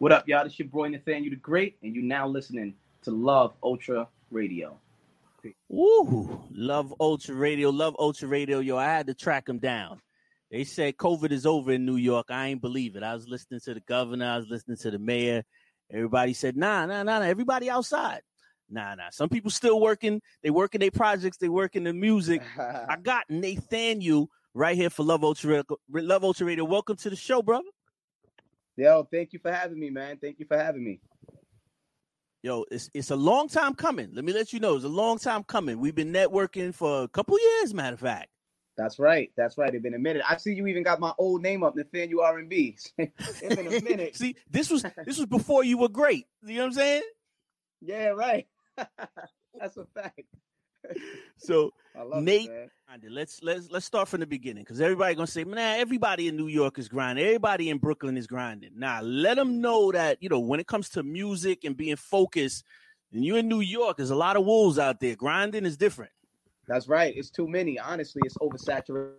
What up, y'all? This is your boy Nathaniel the Great, and you now listening to Love Ultra Radio. Woo! Love Ultra Radio. Love Ultra Radio. Yo, I had to track them down. They said COVID is over in New York. I ain't believe it. I was listening to the governor. I was listening to the mayor. Everybody said, nah, nah, nah, nah. Everybody outside. Nah, nah. Some people still working. They working their projects. They working the music. I got Nathaniel right here for Love Ultra. Love Ultra Radio. Welcome to the show, brother. Yo, thank you for having me, man. Thank you for having me. Yo, it's it's a long time coming. Let me let you know, it's a long time coming. We've been networking for a couple years, matter of fact. That's right. That's right. It's been a minute. I see you even got my old name up, Nathaniel R and B. It's been a minute. see, this was this was before you were great. You know what I'm saying? Yeah, right. That's a fact. So Nate, it, let's let's let's start from the beginning because everybody gonna say, man, everybody in New York is grinding, everybody in Brooklyn is grinding. Now let them know that you know when it comes to music and being focused, and you in New York, there's a lot of wolves out there. Grinding is different. That's right. It's too many. Honestly, it's oversaturated.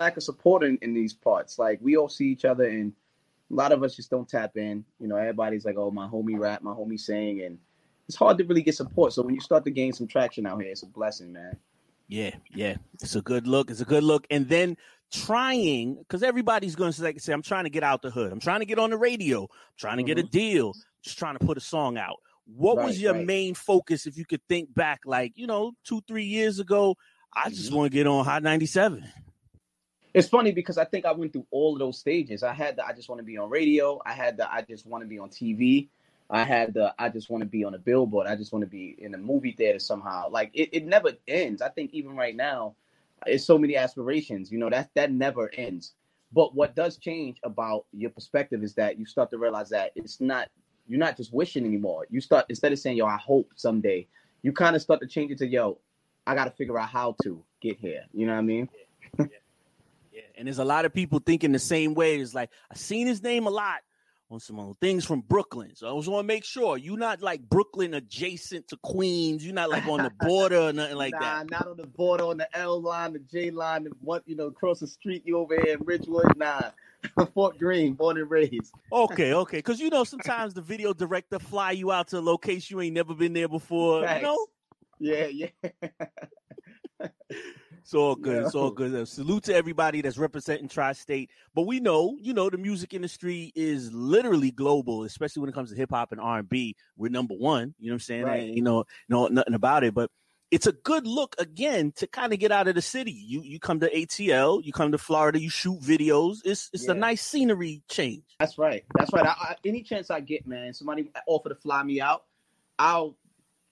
Lack of support in, in these parts. Like we all see each other, and a lot of us just don't tap in. You know, everybody's like, "Oh, my homie rap, my homie sing," and it's hard to really get support. So when you start to gain some traction out here, it's a blessing, man. Yeah, yeah, it's a good look. It's a good look, and then trying because everybody's going to say, "I'm trying to get out the hood. I'm trying to get on the radio. I'm trying to mm-hmm. get a mm-hmm. deal. Just trying to put a song out." What right, was your right. main focus, if you could think back, like you know, two, three years ago? I just mm-hmm. want to get on Hot 97. It's funny because I think I went through all of those stages. I had the I just want to be on radio. I had the I just want to be on TV. I had the I just want to be on a billboard. I just want to be in a movie theater somehow. Like it, it never ends. I think even right now, it's so many aspirations. You know that that never ends. But what does change about your perspective is that you start to realize that it's not you're not just wishing anymore. You start instead of saying yo I hope someday, you kind of start to change it to yo I got to figure out how to get here. You know what I mean? Yeah, yeah, yeah. And there's a lot of people thinking the same way. It's like I've seen his name a lot on some things from Brooklyn. So I just want to make sure you're not like Brooklyn adjacent to Queens. You're not like on the border or nothing like nah, that. Nah, not on the border, on the L line, the J line, the what you know, across the street. You over here in Ridgewood, nah. Fort Greene, born and raised. okay, okay. Because you know sometimes the video director fly you out to a location you ain't never been there before. Thanks. You know. Yeah, yeah. It's all good. It's all good. Salute to everybody that's representing tri-state. But we know, you know, the music industry is literally global, especially when it comes to hip hop and R and B. We're number one. You know what I'm saying? Right. And, you know, know nothing about it, but it's a good look again to kind of get out of the city. You you come to ATL, you come to Florida, you shoot videos. It's it's yeah. a nice scenery change. That's right. That's right. I, I, any chance I get, man, somebody offer to fly me out, I'll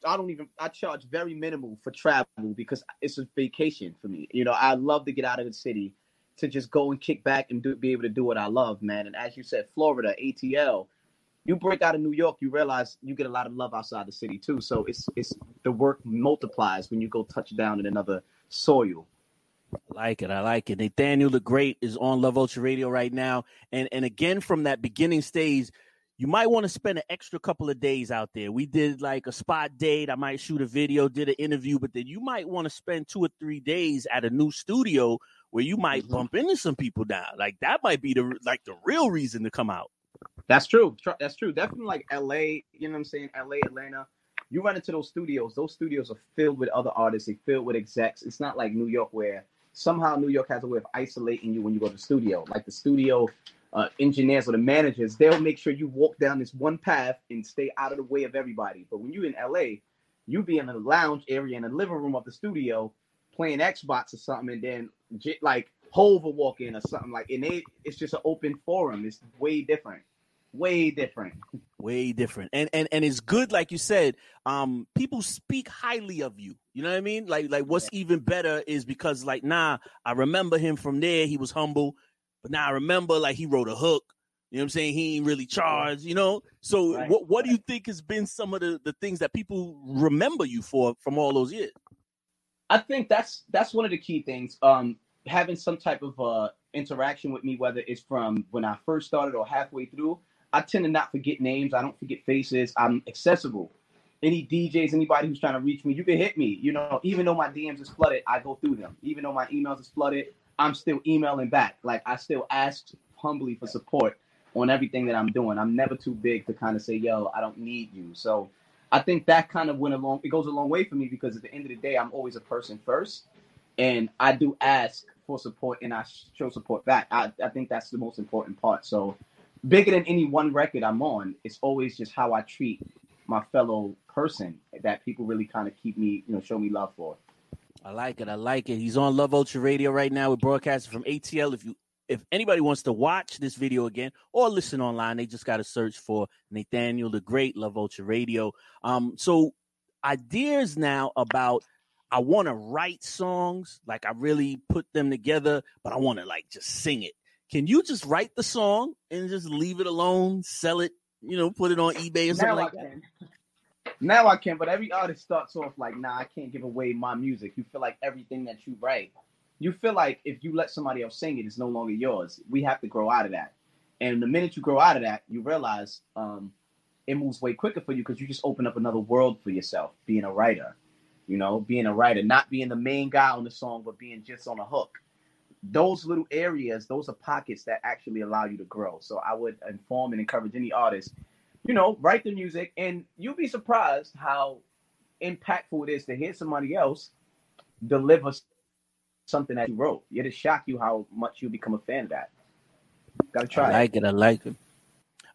I don't even I charge very minimal for travel because it's a vacation for me. You know, I love to get out of the city to just go and kick back and do, be able to do what I love, man. And as you said, Florida, ATL, you break out of New York, you realize you get a lot of love outside the city too. So it's it's the work multiplies when you go touch down in another soil. I like it. I like it. Nathaniel the Great is on Love Ultra Radio right now. And and again from that beginning stage, you might want to spend an extra couple of days out there. We did like a spot date. I might shoot a video, did an interview, but then you might want to spend two or three days at a new studio where you might mm-hmm. bump into some people down. Like that might be the like the real reason to come out. That's true. That's true. Definitely like LA, you know what I'm saying? LA, Atlanta. You run into those studios. Those studios are filled with other artists. They filled with execs. It's not like New York where somehow New York has a way of isolating you when you go to the studio. Like the studio uh, engineers or the managers, they'll make sure you walk down this one path and stay out of the way of everybody. But when you're in LA, you be in the lounge area in the living room of the studio playing Xbox or something, and then like Hov will walk in or something like, and they, it's just an open forum. It's way different, way different, way different. And and and it's good, like you said. Um, people speak highly of you. You know what I mean? Like like what's even better is because like, nah, I remember him from there. He was humble. But now I remember like he wrote a hook. You know what I'm saying? He ain't really charged, you know? So right. what what do you think has been some of the, the things that people remember you for from all those years? I think that's that's one of the key things. Um having some type of uh interaction with me, whether it's from when I first started or halfway through, I tend to not forget names. I don't forget faces. I'm accessible. Any DJs, anybody who's trying to reach me, you can hit me. You know, even though my DMs is flooded, I go through them. Even though my emails is flooded, I'm still emailing back. Like I still ask humbly for support on everything that I'm doing. I'm never too big to kind of say, yo, I don't need you. So I think that kind of went along. It goes a long way for me because at the end of the day, I'm always a person first, and I do ask for support and I show support back. I, I think that's the most important part. So bigger than any one record I'm on, it's always just how I treat my fellow person that people really kind of keep me, you know, show me love for. I like it. I like it. He's on Love Ultra Radio right now. We're broadcasting from ATL. If you if anybody wants to watch this video again or listen online, they just got to search for Nathaniel the Great Love Ultra Radio. Um, so ideas now about I want to write songs, like I really put them together, but I want to like just sing it. Can you just write the song and just leave it alone, sell it, you know, put it on eBay or something now like that? Now I can, but every artist starts off like, nah, I can't give away my music. You feel like everything that you write you feel like if you let somebody else sing it, it's no longer yours. We have to grow out of that. And the minute you grow out of that, you realize um, it moves way quicker for you because you just open up another world for yourself, being a writer. You know, being a writer, not being the main guy on the song, but being just on a hook. Those little areas, those are pockets that actually allow you to grow. So I would inform and encourage any artist, you know, write the music, and you'll be surprised how impactful it is to hear somebody else deliver something that you wrote. It'll shock you how much you become a fan of that. Gotta try. It. I like it. I like it.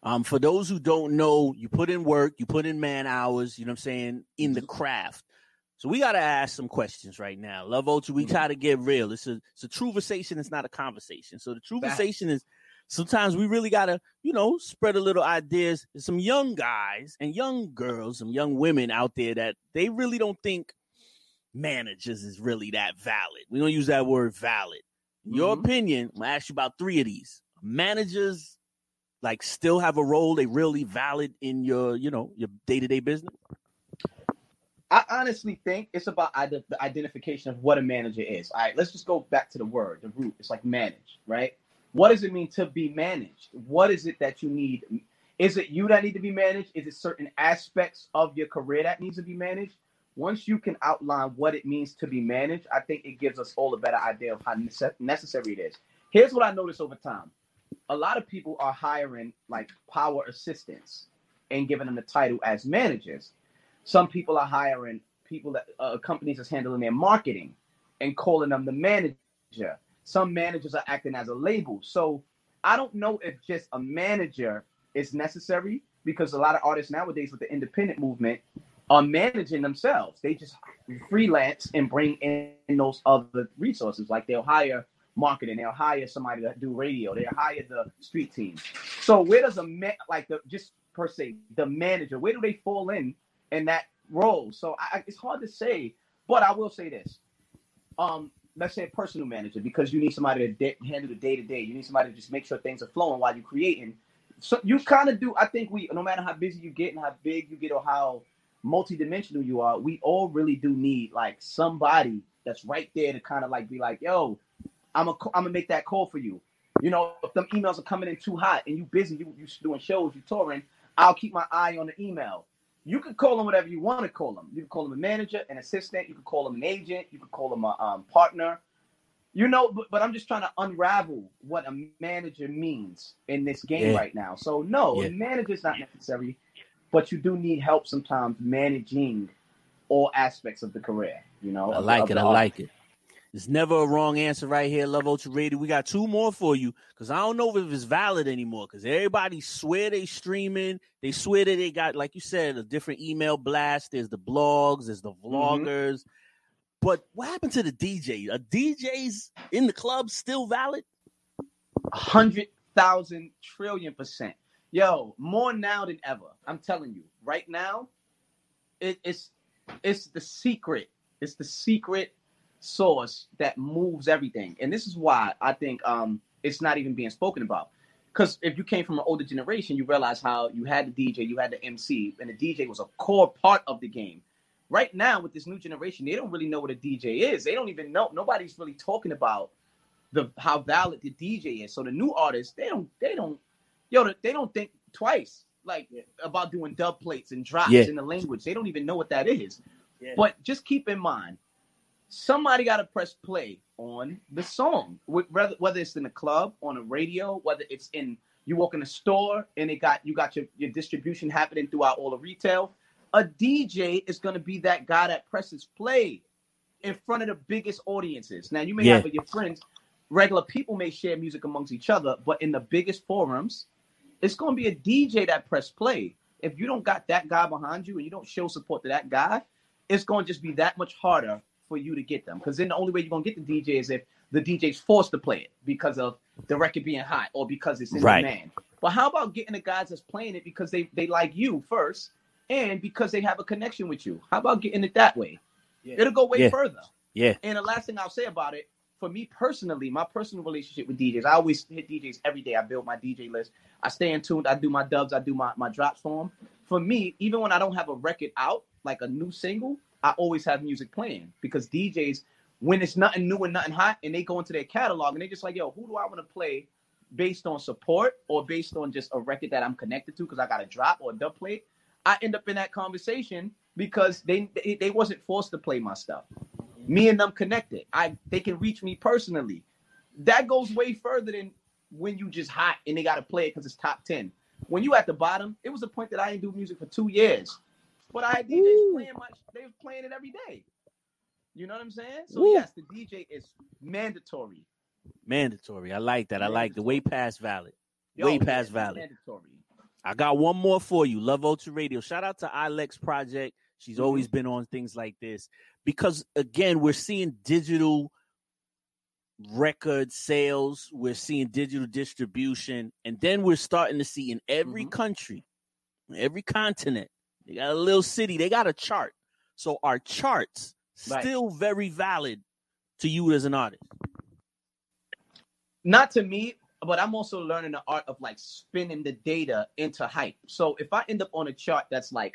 Um, for those who don't know, you put in work, you put in man hours, you know what I'm saying, in the mm-hmm. craft. So we gotta ask some questions right now. Love Ultra, we mm-hmm. try to get real. It's a it's a true conversation, it's not a conversation. So the true conversation is sometimes we really gotta, you know, spread a little ideas. There's some young guys and young girls, some young women out there that they really don't think managers is really that valid. We don't use that word valid. In your mm-hmm. opinion, I'm gonna ask you about three of these. Managers like still have a role, they really valid in your, you know, your day-to-day business? I honestly think it's about the identification of what a manager is. All right, let's just go back to the word, the root. It's like manage, right? What does it mean to be managed? What is it that you need? Is it you that need to be managed? Is it certain aspects of your career that needs to be managed? once you can outline what it means to be managed, I think it gives us all a better idea of how necessary it is. Here's what I noticed over time a lot of people are hiring like power assistants and giving them the title as managers. Some people are hiring people that uh, companies is handling their marketing and calling them the manager. Some managers are acting as a label. So I don't know if just a manager is necessary because a lot of artists nowadays with the independent movement are managing themselves. They just freelance and bring in those other resources. Like they'll hire marketing, they'll hire somebody to do radio, they'll hire the street team. So where does a man like the just per se the manager? Where do they fall in in that role? So I, it's hard to say, but I will say this. Um, let's say a personal manager because you need somebody to de- handle the day to day. You need somebody to just make sure things are flowing while you're creating. So you kind of do. I think we, no matter how busy you get and how big you get or how multidimensional you are, we all really do need like somebody that's right there to kind of like be like, yo, I'm a, I'm gonna make that call for you. You know, if them emails are coming in too hot and you busy, you you doing shows, you touring, I'll keep my eye on the email. You can call them whatever you want to call them. You can call them a manager, an assistant. You can call them an agent. You can call them a um, partner. You know, but, but I'm just trying to unravel what a manager means in this game yeah. right now. So no, yeah. a manager is not necessary but you do need help sometimes managing all aspects of the career. You know, I like it. I like it. There's never a wrong answer right here. Love Ultra Radio. We got two more for you because I don't know if it's valid anymore. Because everybody swear they streaming. They swear that they got, like you said, a different email blast. There's the blogs. There's the mm-hmm. vloggers. Mm-hmm. But what happened to the DJ? Are DJs in the club still valid? A hundred thousand trillion percent. Yo, more now than ever. I'm telling you, right now, it, it's it's the secret. It's the secret source that moves everything. And this is why I think um it's not even being spoken about. Because if you came from an older generation, you realize how you had the DJ, you had the MC, and the DJ was a core part of the game. Right now, with this new generation, they don't really know what a DJ is. They don't even know. Nobody's really talking about the how valid the DJ is. So the new artists, they don't they don't yo, they don't think twice like about doing dub plates and drops yeah. in the language. They don't even know what that is. Yeah. But just keep in mind, somebody got to press play on the song. Whether whether it's in the club, on a radio, whether it's in you walk in a store and it got you got your, your distribution happening throughout all the retail. A DJ is gonna be that guy that presses play in front of the biggest audiences. Now you may yeah. have with your friends, regular people may share music amongst each other, but in the biggest forums, it's gonna be a DJ that press play. If you don't got that guy behind you and you don't show support to that guy, it's gonna just be that much harder for you to get them. Because then the only way you're gonna get the DJ is if the DJ's forced to play it because of the record being hot or because it's in right. demand. But how about getting the guys that's playing it because they, they like you first and because they have a connection with you? How about getting it that way? Yeah. It'll go way yeah. further. Yeah. And the last thing I'll say about it, for me personally, my personal relationship with DJs, I always hit DJs every day. I build my DJ list. I stay in tune. I do my dubs. I do my, my drops for them. For me, even when I don't have a record out, like a new single, I always have music playing because DJs, when it's nothing new and nothing hot, and they go into their catalog and they just like, yo, who do I want to play based on support or based on just a record that I'm connected to because I got a drop or a dub plate? I end up in that conversation because they, they they wasn't forced to play my stuff. Me and them connected. I they can reach me personally. That goes way further than when you just hot and they got to play it because it's top ten. When you at the bottom, it was a point that I didn't do music for two years, but I had DJs Ooh. playing my they was playing it every day. You know what I'm saying? So Ooh. yes, the DJ is mandatory. Mandatory. I like that. Mandatory. I like the way past valid. Yo, way past valid. Mandatory. I got one more for you. Love Ultra Radio. Shout out to Ilex Project. She's mm-hmm. always been on things like this because again, we're seeing digital record sales, we're seeing digital distribution, and then we're starting to see in every mm-hmm. country, every continent, they got a little city, they got a chart. So our charts right. still very valid to you as an artist. Not to me, but I'm also learning the art of like spinning the data into hype. So if I end up on a chart that's like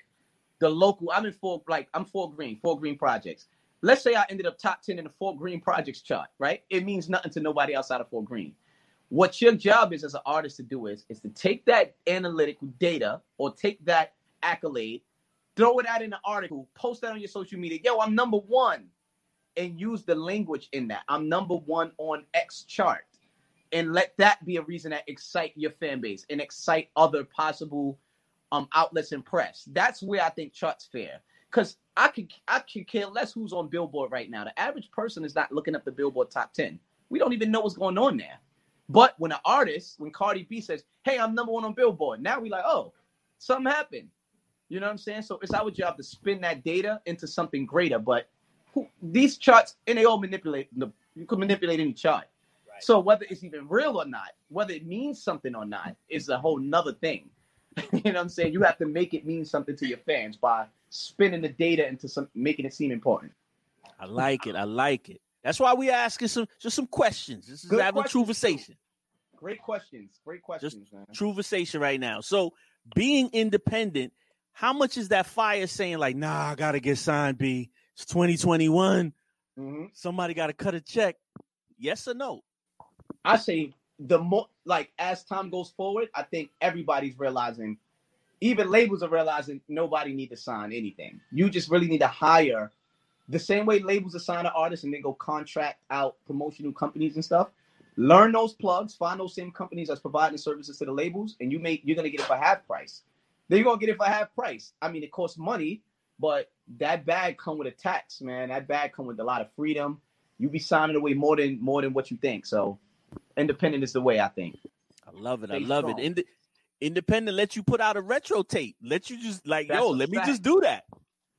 the local, I'm in four like I'm Fort Greene, Fort Greene projects. Let's say I ended up top 10 in the Fort Greene projects chart, right? It means nothing to nobody outside of Fort Greene. What your job is as an artist to do is is to take that analytical data or take that accolade, throw it out in an article, post that on your social media. Yo, I'm number one. And use the language in that. I'm number one on X chart and let that be a reason that excite your fan base and excite other possible um outlets and press. That's where I think charts fair. Cause I could I could care less who's on Billboard right now. The average person is not looking up the Billboard top 10. We don't even know what's going on there. But when an artist, when Cardi B says, Hey, I'm number one on Billboard, now we like, oh, something happened. You know what I'm saying? So it's our job to spin that data into something greater. But who, these charts, and they all manipulate the you can manipulate any chart. So whether it's even real or not, whether it means something or not, is a whole nother thing. you know what I'm saying? You have to make it mean something to your fans by spinning the data into some making it seem important. I like it. I like it. That's why we asking some just some questions. This is Good having conversation. Great questions. Great questions, just man. Right now. So being independent, how much is that fire saying like, nah, I gotta get signed, B. It's 2021. Mm-hmm. Somebody gotta cut a check. Yes or no? I say the more like as time goes forward, I think everybody's realizing, even labels are realizing nobody need to sign anything. You just really need to hire the same way labels assign an artist and then go contract out promotional companies and stuff. Learn those plugs, find those same companies that's providing services to the labels, and you make you're gonna get it for half price. Then you're gonna get it for half price. I mean, it costs money, but that bag come with a tax, man. That bag come with a lot of freedom. You be signing away more than more than what you think. So independent is the way I think. I love it. Stay I love strong. it. Ind- independent let you put out a retro tape. Let you just like, That's yo, let fact. me just do that.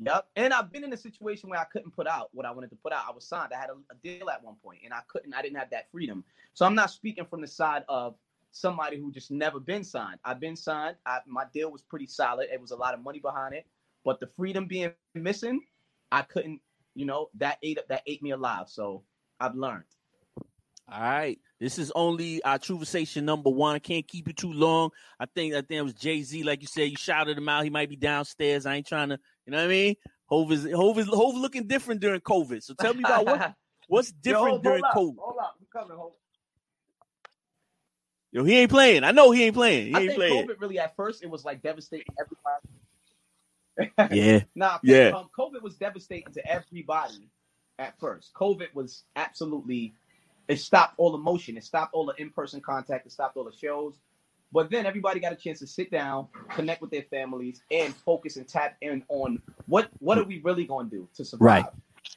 Yep. And I've been in a situation where I couldn't put out what I wanted to put out. I was signed. I had a, a deal at one point, and I couldn't. I didn't have that freedom. So I'm not speaking from the side of somebody who just never been signed. I've been signed. I, my deal was pretty solid. It was a lot of money behind it, but the freedom being missing, I couldn't. You know that ate up that ate me alive. So I've learned. All right. This is only uh, our Truvasation number one. I can't keep it too long. I think I think it was Jay Z, like you said. You shouted him out. He might be downstairs. I ain't trying to, you know what I mean? Hov is Hov is Hov looking different during COVID. So tell me about what what's different Yo, during COVID. Hold up, I'm coming, Hov. Yo, he ain't playing. I know he ain't playing. He I ain't think playing. COVID really at first it was like devastating everybody. yeah. nah, yeah. Um, COVID was devastating to everybody at first. COVID was absolutely it stopped all the motion, it stopped all the in-person contact, it stopped all the shows. But then everybody got a chance to sit down, connect with their families, and focus and tap in on what what are we really going to do to survive. Right.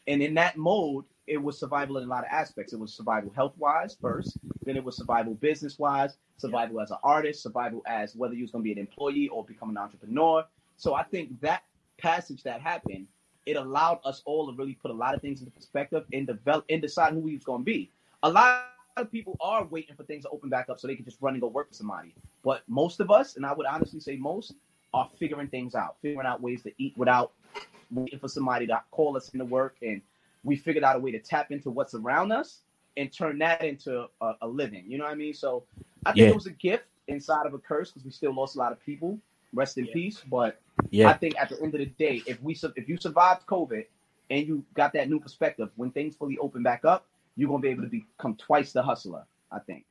And in that mode, it was survival in a lot of aspects. It was survival health wise first, then it was survival business wise, survival as an artist, survival as whether you was going to be an employee or become an entrepreneur. So I think that passage that happened, it allowed us all to really put a lot of things into perspective and develop and decide who we was going to be. A lot of people are waiting for things to open back up so they can just run and go work for somebody. But most of us, and I would honestly say most, are figuring things out, figuring out ways to eat without waiting for somebody to call us into work. And we figured out a way to tap into what's around us and turn that into a, a living. You know what I mean? So I think Yeah. it was a gift inside of a curse because we still lost a lot of people. Rest in Yeah. peace. But I think at the end of the day, if we if you survived COVID and you got that new perspective, when things fully open back up, you're gonna be able to become twice the hustler. I think.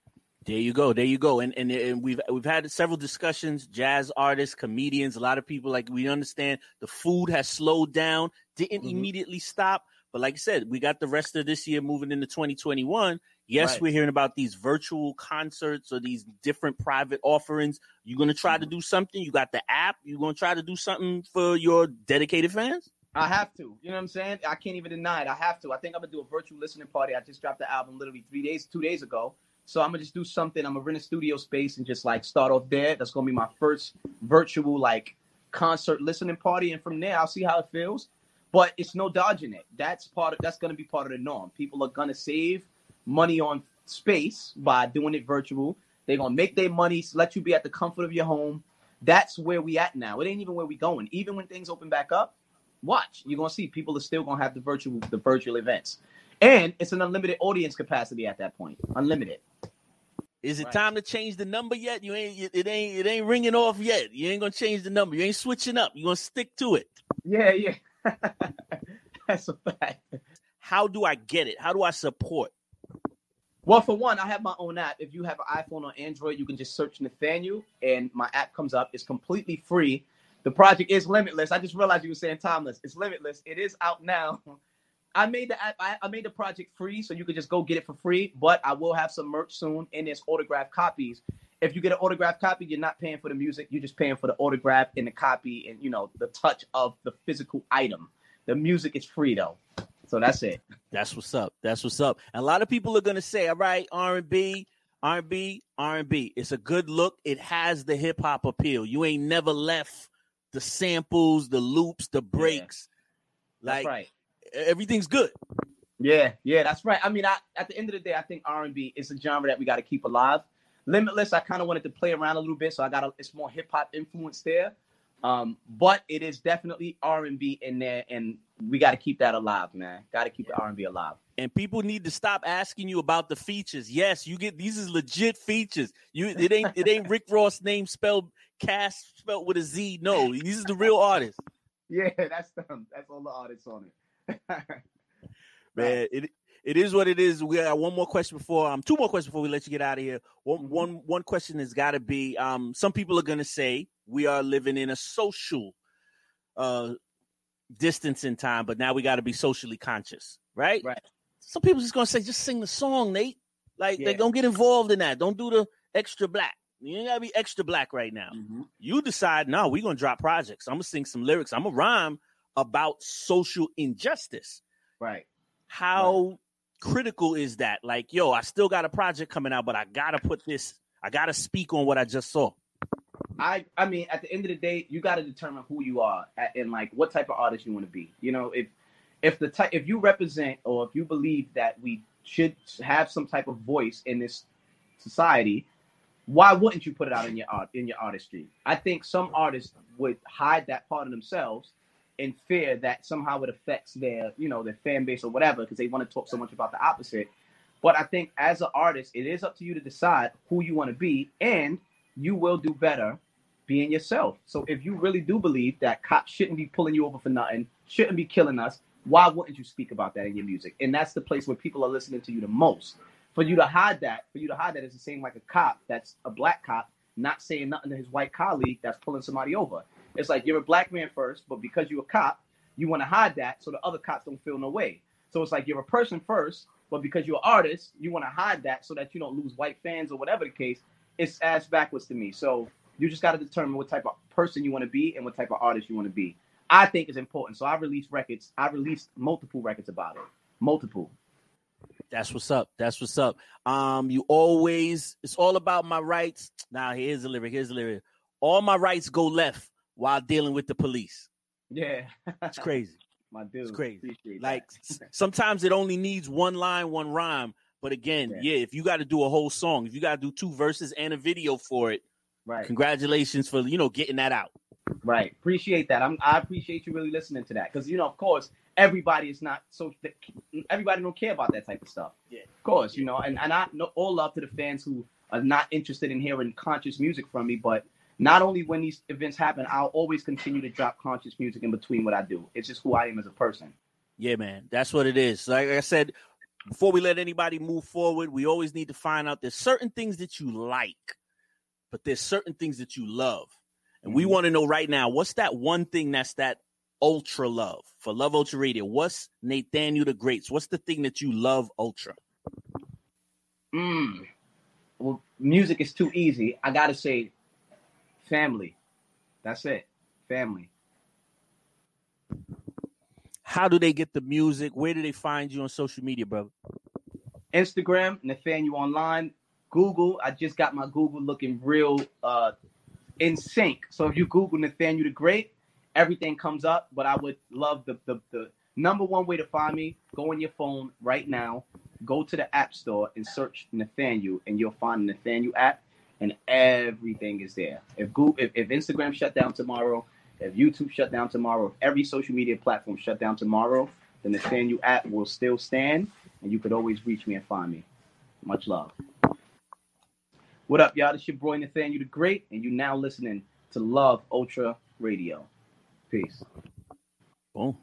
There you go. There you go. And, and and we've we've had several discussions. Jazz artists, comedians, a lot of people like we understand the food has slowed down, didn't Mhm. immediately stop. But like I said, we got the rest of this year moving into 2021. Yes, Right. we're hearing about these virtual concerts or these different private offerings. You're gonna try to do something. You got the app. You're gonna try to do something for your dedicated fans. I have to. You know what I'm saying? I can't even deny it. I have to. I think I'm gonna do a virtual listening party. I just dropped the album literally three days, two days ago. So I'm gonna just do something. I'm gonna rent a studio space and just like start off there. That's gonna be my first virtual like concert listening party, and from there I'll see how it feels. But it's no dodging it. That's part of that's gonna be part of the norm. People are gonna save money on space by doing it virtual. They're gonna make their money, let you be at the comfort of your home. That's where we at now. It ain't even where we going. Even when things open back up, watch. You're gonna see people are still gonna have the virtual the virtual events. And it's an unlimited audience capacity at that point. Unlimited. Is it Right. time to change the number yet? You ain't it ain't it ain't ringing off yet. You ain't gonna change the number. You ain't switching up. You're gonna stick to it. Yeah, yeah. That's a fact. How do I get it? How do I support? Well, for one, I have my own app. If you have an iPhone or Android, you can just search Nathaniel and my app comes up. It's completely free. The project is limitless. I just realized you were saying timeless. It's limitless. It is out now. I made the app, I, I made the project free, so you could just go get it for free. But I will have some merch soon, and there's autographed copies. If you get an autographed copy, you're not paying for the music. You're just paying for the autograph and the copy, and you know the touch of the physical item. The music is free though, so that's it. That's what's up. That's what's up. And a lot of people are gonna say, "All right, R and B, R and B, R and B. It's a good look. It has the hip hop appeal. You ain't never left the samples, the loops, the breaks. That's Like right. Everything's good. Yeah, yeah, that's right. I mean, I, at the end of the day, I think R and B is a genre that we got to keep alive. Limitless, I kind of wanted to play around a little bit, so I got a, it's more hip hop influence there. Um, but it is definitely R and B in there, and we got to keep that alive, man. Got to keep the R and B alive. And people need to stop asking you about the features. Yes, you get these is legit features. You it ain't it ain't Rick Ross name spelled cast spelled with a Z. No, these is the real artists. Yeah, that's them. That's all the artists on it. man. It it is what it is. We got one more question before um two more questions before we let you get out of here. One Mhm. one one question has got to be um some people are gonna say we are living in a social uh distance in time, but now we got to be socially conscious, right? Right. Some people just gonna say just sing the song, Nate. Like they don't get involved in that. Don't do the extra black. You ain't gotta be extra black right now. Mhm. You decide, no, we're gonna drop projects. I'm gonna sing some lyrics. I'm gonna rhyme about social injustice Right. how critical is that? Like, yo, I still got a project coming out, but I gotta put this, I gotta speak on what I just saw. I I mean, at the end of the day, you got to determine who you are at, and like what type of artist you want to be. You know, if if the type if you represent or if you believe that we should have some type of voice in this society, why wouldn't you put it out in your art in your artistry? I think some artists would hide that part of themselves in fear that somehow it affects their you know their fan base or whatever because they want to talk so much about the opposite. But I think as an artist, it is up to you to decide who you want to be, and you will do better being yourself. So if you really do believe that cops shouldn't be pulling you over for nothing, shouldn't be killing us, why wouldn't you speak about that in your music? And that's the place where people are listening to you the most. For you to hide that, for you to hide that is the same like a cop that's a black cop not saying nothing to his white colleague that's pulling somebody over. It's like you're a black man first, but because you're a cop, you want to hide that so the other cops don't feel no way. So it's like you're a person first, but because you're an artist, you want to hide that so that you don't lose white fans or whatever the case. It's ass backwards to me. So you just got to determine what type of person you want to be and what type of artist you want to be. I think is important. So I released records. I released multiple records about it. Multiple. That's what's up. That's what's up. Um, you always it's all about my rights. Now here's the lyric. Here's the lyric. All my rights go left while dealing with the police. Yeah. It's crazy. My dude. It's crazy. Like sometimes it only needs one line, one rhyme. But again, Yeah. yeah, if you got to do a whole song, if you got to do two verses and a video for it, right. congratulations for you know getting that out. Right. Appreciate that. I'm I appreciate you really listening to that. Because you know, of course, everybody is not so everybody don't care about that type of stuff. Yeah. Of course, you know, and, and I know all love to the fans who are not interested in hearing conscious music from me, but not only when these events happen, I'll always continue to drop conscious music in between what I do. It's just who I am as a person. Yeah, man, that's what it is. Like I said, before we let anybody move forward, we always need to find out there's certain things that you like, but there's certain things that you love. And we Mhm. want to know right now, what's that one thing that's that ultra love for Love Ultra Radio? What's Nathaniel the Greats? What's the thing that you love ultra? Mm. Well, music is too easy. I gotta say, family. That's it. Family. How do they get the music? Where do they find you on social media, brother? Instagram, Nathaniel Online. Google, I just got my Google looking real uh, in sync. So if you Google Nathaniel the Great, everything comes up. But I would love the, the, the number one way to find me, go on your phone right now, go to the App Store and search Nathaniel, and you'll find the Nathaniel app, and everything is there. If Google, if, if Instagram shut down tomorrow, if YouTube shut down tomorrow, if every social media platform shut down tomorrow, then the Nathaniel app will still stand, and you could always reach me and find me. Much love. What up, y'all? This is your boy Nathaniel the Great, and you now listening to Love Ultra Radio. Peace. Boom.